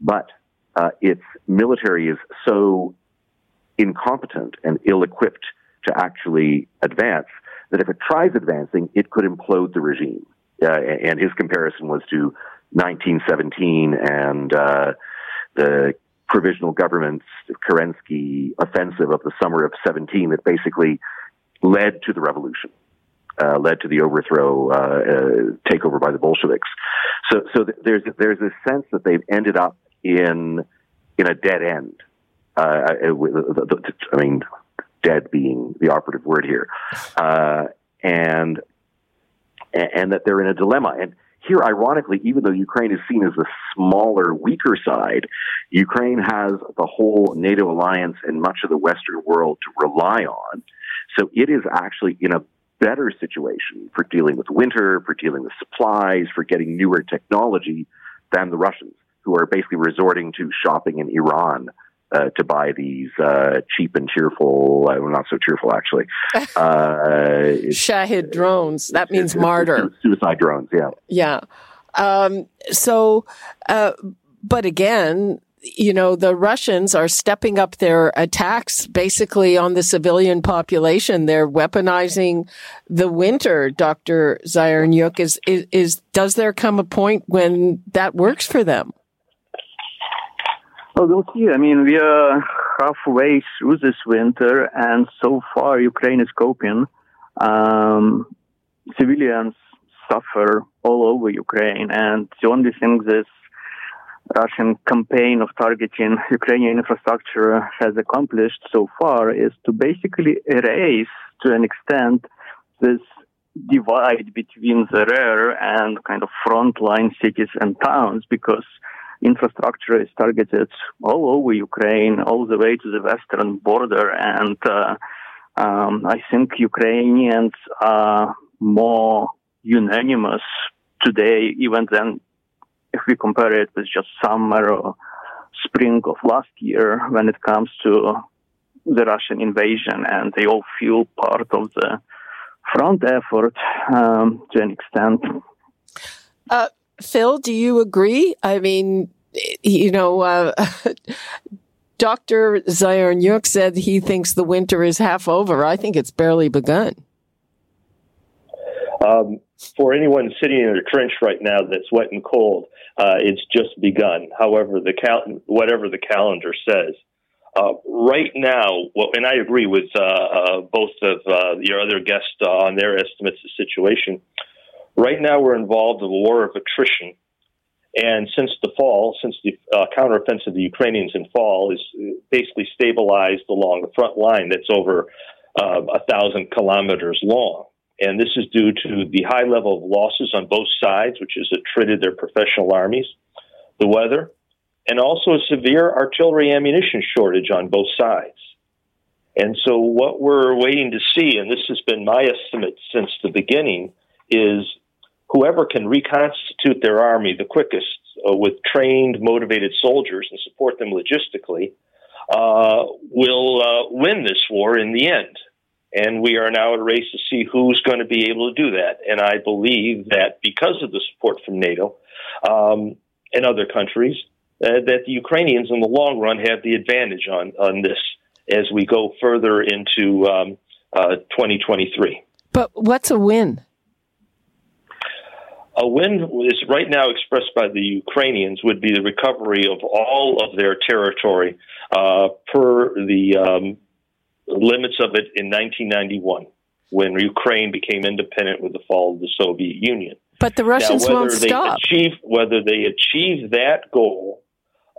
[SPEAKER 6] but uh, its military is so incompetent and ill equipped to actually advance that if it tries advancing, it could implode the regime. Uh, and his comparison was to 1917 and uh, the provisional government's Kerensky offensive of the summer of 17 that basically led to the revolution. Uh, led to the overthrow, uh, uh, takeover by the Bolsheviks. So, so th- there's there's this sense that they've ended up in in a dead end. Uh, uh, I mean, dead being the operative word here, and and that they're in a dilemma. And here, ironically, even though Ukraine is seen as the smaller, weaker side, Ukraine has the whole NATO alliance and much of the Western world to rely on. So it is actually in a better situation for dealing with winter, for dealing with supplies, for getting newer technology than the Russians, who are basically resorting to shopping in Iran uh, to buy these uh, cheap and cheerful, uh, well, not so cheerful actually.
[SPEAKER 1] Uh, Shahed drones. That means martyr.
[SPEAKER 6] Suicide drones. Yeah.
[SPEAKER 1] Yeah. Um, so, uh, but again, you know, the Russians are stepping up their attacks basically on the civilian population. They're weaponizing the winter. Dr. Zayarnyuk is, is, is, does there come a point when that works for them?
[SPEAKER 7] Well, we'll see. I mean, we are halfway through this winter, and so far Ukraine is coping. Um, civilians suffer all over Ukraine, and the only thing this Russian campaign of targeting Ukrainian infrastructure has accomplished so far is to basically erase, to an extent, this divide between the rear and kind of frontline cities and towns because infrastructure is targeted all over Ukraine, all the way to the western border. And uh, um, I think Ukrainians are more unanimous today, even than if we compare it with just summer or spring of last year when it comes to the Russian invasion. And they all feel part of the front effort um, to an extent.
[SPEAKER 1] Uh, Phil, do you agree? I mean, you know, uh, Dr. Zayarnyuk said he thinks the winter is half over. I think it's barely begun.
[SPEAKER 8] Um, for anyone sitting in a trench right now that's wet and cold, uh, it's just begun. However, the cal- whatever the calendar says, uh, right now, well, and I agree with uh, uh both of uh, your other guests on their estimates of the situation. Right now, we're involved in a war of attrition and since the fall, since the uh, counteroffensive of the Ukrainians in fall is basically stabilized along the front line that's over a thousand kilometers long. And this is due to the high level of losses on both sides, which has attrited their professional armies, the weather, and also a severe artillery ammunition shortage on both sides. And so, what we're waiting to see, and this has been my estimate since the beginning, is whoever can reconstitute their army the quickest uh, with trained, motivated soldiers and support them logistically uh, will uh, win this war in the end. And we are now at a race to see who's going to be able to do that. And I believe that because of the support from NATO um, and other countries, uh, that the Ukrainians in the long run have the advantage on, on this as we go further into um, uh, 2023.
[SPEAKER 1] But what's a win?
[SPEAKER 8] A win is right now expressed by the Ukrainians would be the recovery of all of their territory uh, per the um, limits of it in 1991 when Ukraine became independent with the fall of the Soviet Union.
[SPEAKER 1] But the Russians
[SPEAKER 8] now,
[SPEAKER 1] won't stop.
[SPEAKER 8] Achieve, whether they achieve that goal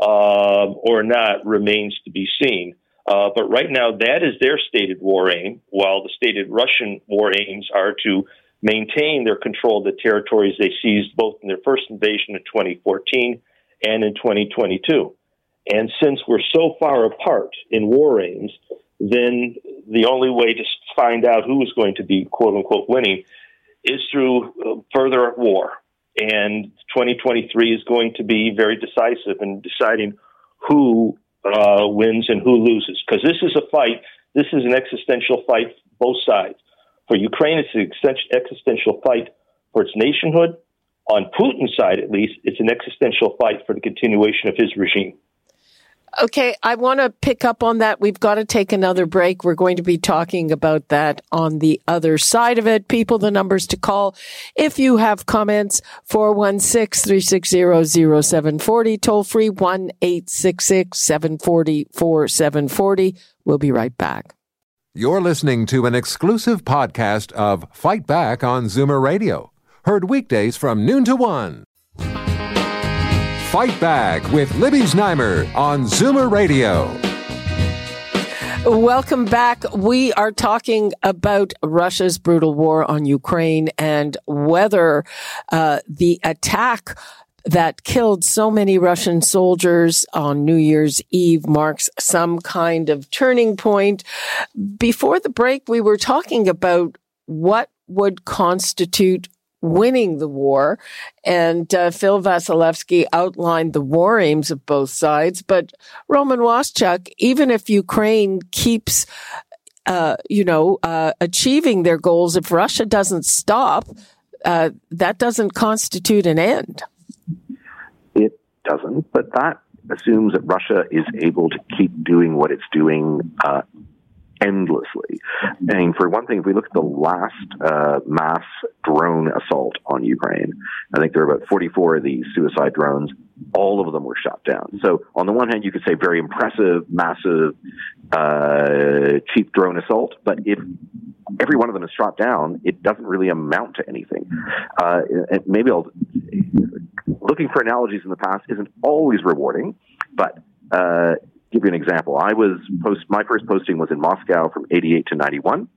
[SPEAKER 8] uh, or not remains to be seen. Uh, but right now, that is their stated war aim, while the stated Russian war aims are to maintain their control of the territories they seized both in their first invasion in 2014 and in 2022. And since we're so far apart in war aims, then the only way to find out who is going to be quote unquote winning is through uh, further war. And 2023 is going to be very decisive in deciding who uh, wins and who loses. Because this is a fight, this is an existential fight, both sides. For Ukraine, it's an existential fight for its nationhood. On Putin's side, at least, it's an existential fight for the continuation of his regime.
[SPEAKER 1] Okay, I want to pick up on that. We've got to take another break. We're going to be talking about that on the other side of it. People, the numbers to call if you have comments 416-360-0740, toll free 1-866-740-4740. We'll be right back.
[SPEAKER 2] You're listening to an exclusive podcast of Fight Back on Zoomer Radio, heard weekdays from noon to one. Fight Back with Libby Znaimer on Zoomer Radio.
[SPEAKER 1] Welcome back. We are talking about Russia's brutal war on Ukraine and whether uh, the attack that killed so many Russian soldiers on New Year's Eve marks some kind of turning point. Before the break, we were talking about what would constitute winning the war. And uh, Phil Wasielewski outlined the war aims of both sides. But Roman Waschuk, even if Ukraine keeps, uh, you know, uh, achieving their goals, if Russia doesn't stop, uh, that doesn't constitute an end.
[SPEAKER 6] It doesn't, but that assumes that Russia is able to keep doing what it's doing uh, endlessly. And for one thing, if we look at the last uh, mass drone assault on Ukraine, I think there were about 44 of these suicide drones. All of them were shot down. So, on the one hand, you could say very impressive, massive, uh, cheap drone assault, but if every one of them is shot down, it doesn't really amount to anything. Uh, maybe I'll, looking for analogies in the past isn't always rewarding, but uh, give you an example. I was post my first posting was in Moscow from 88 to 91.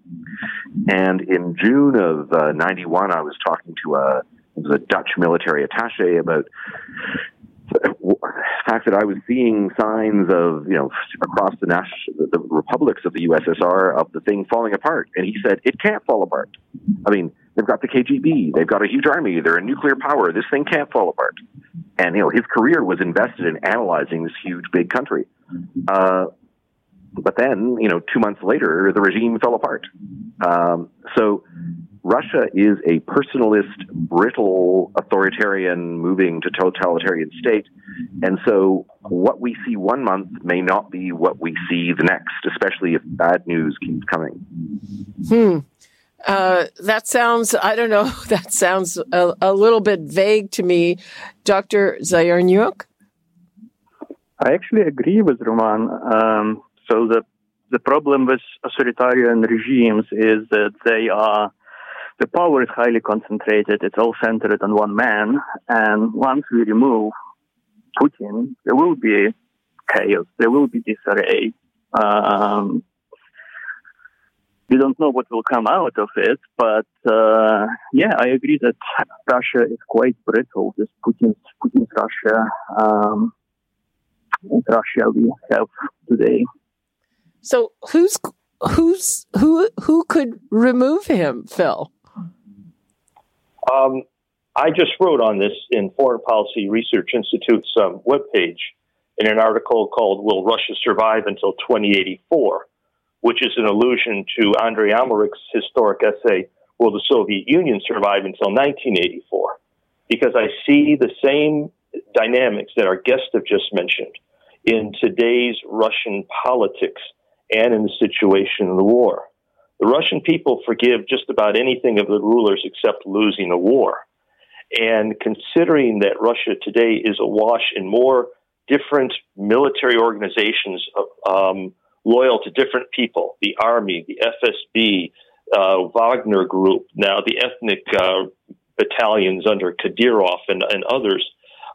[SPEAKER 6] And in June of uh, 91, I was talking to a, was a Dutch military attache about the fact that I was seeing signs of, you know, across the, national, the republics of the USSR of the thing falling apart. And he said, it can't fall apart. I mean, they've got the KGB, they've got a huge army, they're a nuclear power. This thing can't fall apart. And, you know, his career was invested in analyzing this huge, big country. Uh, but then, you know, two months later, the regime fell apart. Um, so Russia is a personalist, brittle, authoritarian, moving to totalitarian state. And so what we see one month may not be what we see the next, especially if bad news keeps coming.
[SPEAKER 1] Hmm. Uh, that sounds, I don't know, that sounds a, a little bit vague to me. Dr. Zayarnyuk?
[SPEAKER 7] I actually agree with Roman. Um, so the the problem with authoritarian regimes is that they are the power is highly concentrated. It's all centered on one man, and once we remove Putin, there will be chaos. There will be disarray. Um, we don't know what will come out of it, but uh, yeah, I agree that Russia is quite brittle. This Putin's Putin's Russia. Um, Russia we have today.
[SPEAKER 1] So who's who's who who could remove him, Phil?
[SPEAKER 8] Um, I just wrote on this in Foreign Policy Research Institute's um, webpage, in an article called Will Russia Survive Until 2084, which is an allusion to Andrei Amalrik's historic essay, Will the Soviet Union Survive Until 1984? Because I see the same dynamics that our guests have just mentioned in today's Russian politics and in the situation of the war. The Russian people forgive just about anything of the rulers except losing a war. And considering that Russia today is awash in more different military organizations um, loyal to different people the army, the FSB, uh, Wagner Group, now the ethnic uh, battalions under Kadyrov and, and others.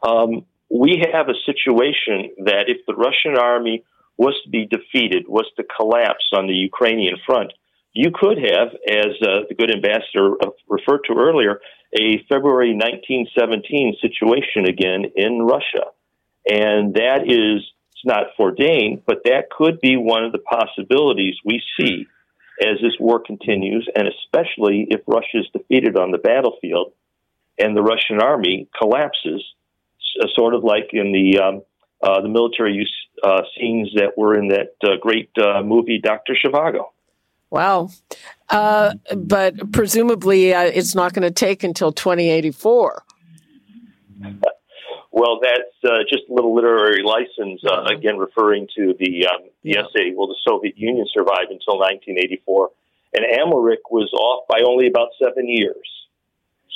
[SPEAKER 8] Um, we have a situation that if the Russian army was to be defeated, was to collapse on the Ukrainian front, you could have, as uh, the good ambassador uh, referred to earlier, a February 1917 situation again in Russia. And that is it's not foreordained, but that could be one of the possibilities we see as this war continues, and especially if Russia is defeated on the battlefield and the Russian army collapses, uh, sort of like in the um, uh, the military use uh, scenes that were in that uh, great uh, movie Doctor Zhivago.
[SPEAKER 1] Wow. Uh, but presumably uh, it's not going to take until 2084.
[SPEAKER 8] Well, that's uh, just a little literary license, uh, mm-hmm. again, referring to the, um, the yeah. essay, Will the Soviet Union Survive Until 1984? And Amalrik was off by only about seven years.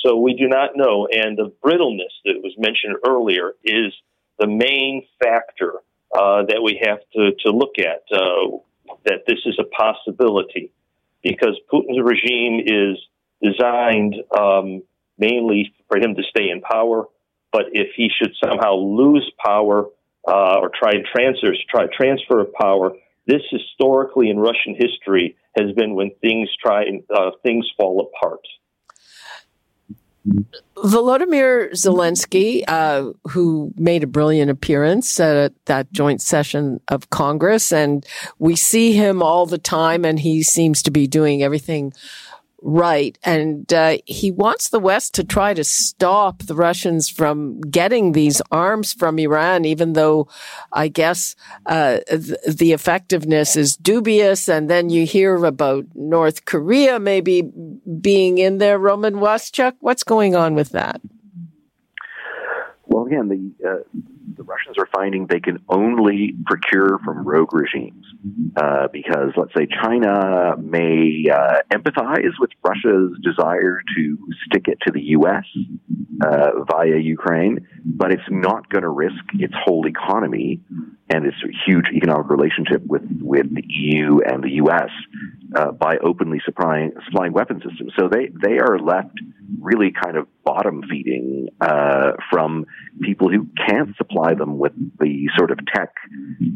[SPEAKER 8] So we do not know. And the brittleness that was mentioned earlier is the main factor uh, that we have to, to look at, uh, that this is a possibility. Because Putin's regime is designed um, mainly for him to stay in power but if he should somehow lose power uh, or try and transfer, try transfer of power, this historically in Russian history has been when things try uh, things fall apart.
[SPEAKER 1] Volodymyr Zelensky, uh, who made a brilliant appearance at that joint session of Congress, and we see him all the time, and he seems to be doing everything right. And uh, he wants the West to try to stop the Russians from getting these arms from Iran, even though I guess uh, th- the effectiveness is dubious. And then you hear about North Korea maybe being in there. Roman Waschuk, what's going on with that?
[SPEAKER 6] Well, again, the uh, the Russians are finding they can only procure from rogue regimes uh, because, let's say, China may uh, empathize with Russia's desire to stick it to the U.S. Uh, via Ukraine, but it's not going to risk its whole economy and its huge economic relationship with, with the EU and the U.S. Uh, by openly supplying supplying weapon systems. So they they are left really kind of bottom feeding uh, from people who can't supply them with the sort of tech,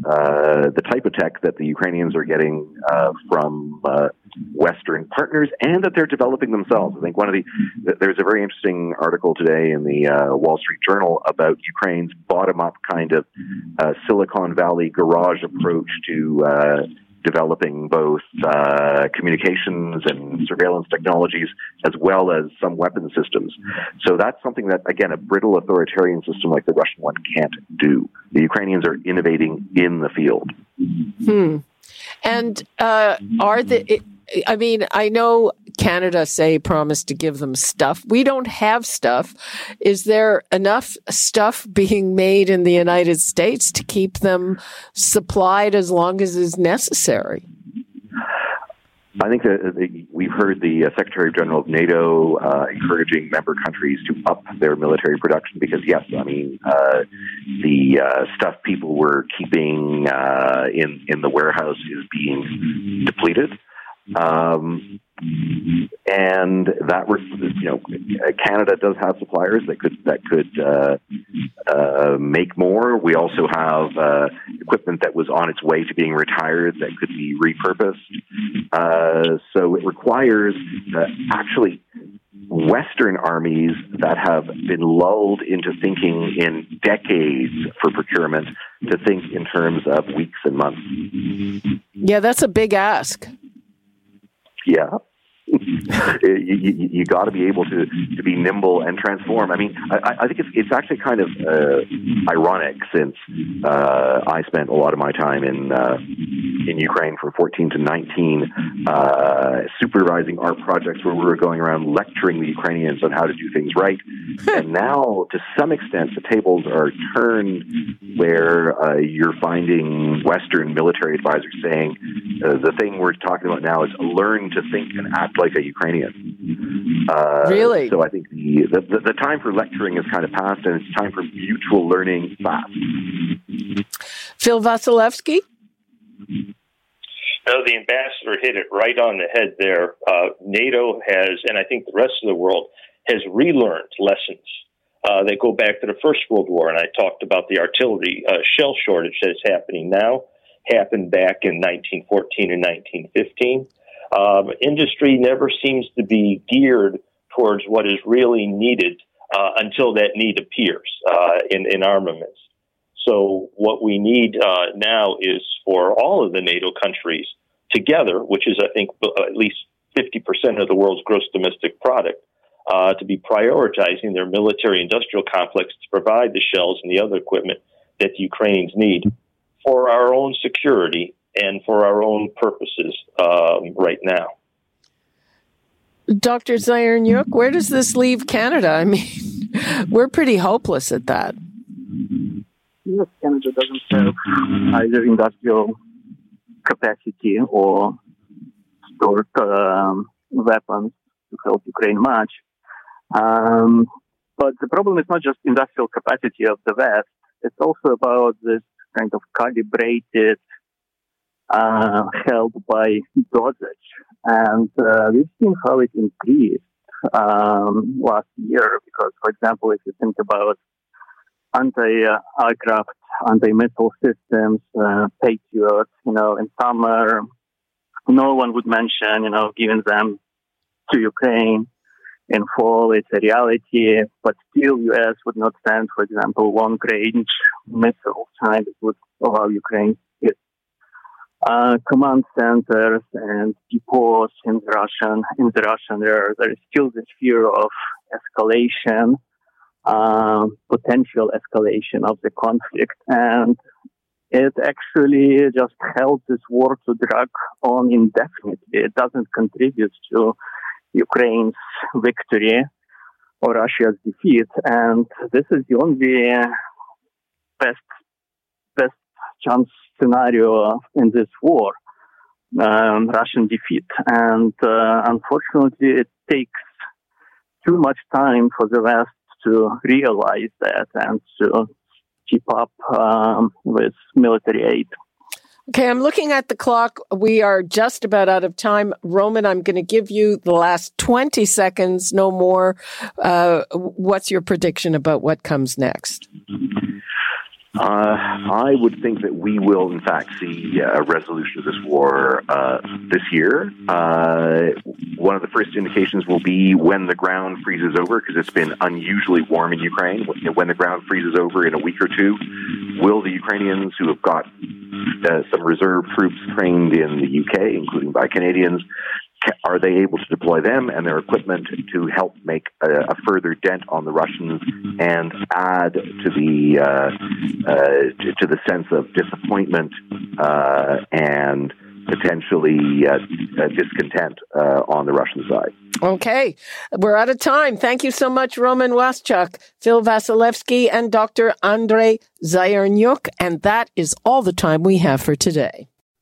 [SPEAKER 6] uh, the type of tech that the Ukrainians are getting uh, from uh, Western partners, and that they're developing themselves. I think one of the there's a very interesting article today in the uh, Wall Street Journal about Ukraine's bottom up kind of uh, Silicon Valley garage approach to developing both uh, communications and surveillance technologies as well as some weapon systems. So that's something that, again, a brittle authoritarian system like the Russian one can't do. The Ukrainians are innovating in the field.
[SPEAKER 1] Hmm. And uh, are the I mean, I know Canada say promised to give them stuff. We don't have stuff. Is there enough stuff being made in the United States to keep them supplied as long as is necessary?
[SPEAKER 6] I think that we've heard the uh, Secretary General of NATO uh, encouraging member countries to up their military production because, yes, I mean, uh, the uh, stuff people were keeping uh, in in the warehouse is being depleted. Um, and that you know, Canada does have suppliers that could that could uh, uh, make more. We also have uh, equipment that was on its way to being retired that could be repurposed. Uh, so it requires actually Western armies that have been lulled into thinking in decades for procurement to think in terms of weeks and months.
[SPEAKER 1] Yeah, that's a big ask.
[SPEAKER 6] Yeah. you, you, you got to be able to, to be nimble and transform. I mean, I, I think it's, it's actually kind of uh, ironic since uh, I spent a lot of my time in uh, in Ukraine from 14 to 19, uh, supervising art projects where we were going around lecturing the Ukrainians on how to do things right. and now, to some extent, the tables are turned where uh, you're finding Western military advisors saying uh, the thing we're talking about now is learn to think and act like a Ukrainian.
[SPEAKER 1] Uh, really?
[SPEAKER 6] So I think the, the, the time for lecturing is kind of past, and it's time for mutual learning fast.
[SPEAKER 1] Phil Wasielewski?
[SPEAKER 8] No, the ambassador hit it right on the head there. Uh, NATO has, and I think the rest of the world has relearned lessons uh, that go back to the First World War. And I talked about the artillery uh, shell shortage that is happening now, happened back in 1914 and 1915. Um, industry never seems to be geared towards what is really needed uh, until that need appears uh, in, in armaments. So what we need uh, now is for all of the NATO countries together, which is, I think, at least 50% of the world's gross domestic product, uh, to be prioritizing their military industrial complex to provide the shells and the other equipment that the Ukrainians need for our own security and for our own purposes um, right now.
[SPEAKER 1] Dr. Zayarnyuk, where does this leave Canada? I mean, we're pretty hopeless at that.
[SPEAKER 7] Yes, Canada doesn't have either industrial capacity or stored um, weapons to help Ukraine much. Um, but the problem is not just industrial capacity of the West; it's also about this kind of calibrated uh, help by dosage, and uh, we've seen how it increased um, last year. Because, for example, if you think about anti-aircraft, anti-missile systems, uh, Patriot, you know, in summer, no one would mention, you know, giving them to Ukraine. In fall, it's a reality, but still, U.S. would not send, for example, long-range missiles. Right? It would allow Ukraine uh, command centers and depots in the Russian in the Russian there. There is still this fear of escalation uh, potential escalation of the conflict. And it actually just helps this war to drag on indefinitely. It doesn't contribute to Ukraine's victory or Russia's defeat. And this is the only best best chance scenario in this war, um, Russian defeat. And uh, unfortunately, it takes too much time for the West to realize that and to keep up um, with military aid.
[SPEAKER 1] Okay, I'm looking at the clock. We are just about out of time. Roman, I'm going to give you the last 20 seconds, no more. Uh, what's your prediction about what comes next?
[SPEAKER 6] Uh, I would think that we will, in fact, see a resolution of this war uh, this year. Uh, one of the first indications will be when the ground freezes over, because it's been unusually warm in Ukraine. When the ground freezes over in a week or two, will the Ukrainians who have got uh, some reserve troops trained in the UK, including by Canadians, are they able to deploy them and their equipment to help make a, a further dent on the Russians and add to the uh, uh, to, to, the sense of disappointment uh, and potentially uh, uh, discontent uh, on the Russian side?
[SPEAKER 1] Okay, we're out of time. Thank you so much, Roman Waschuk, Phil Wasielewski, and Dr. Andrei Zayarnyuk. And that is all the time we have for today.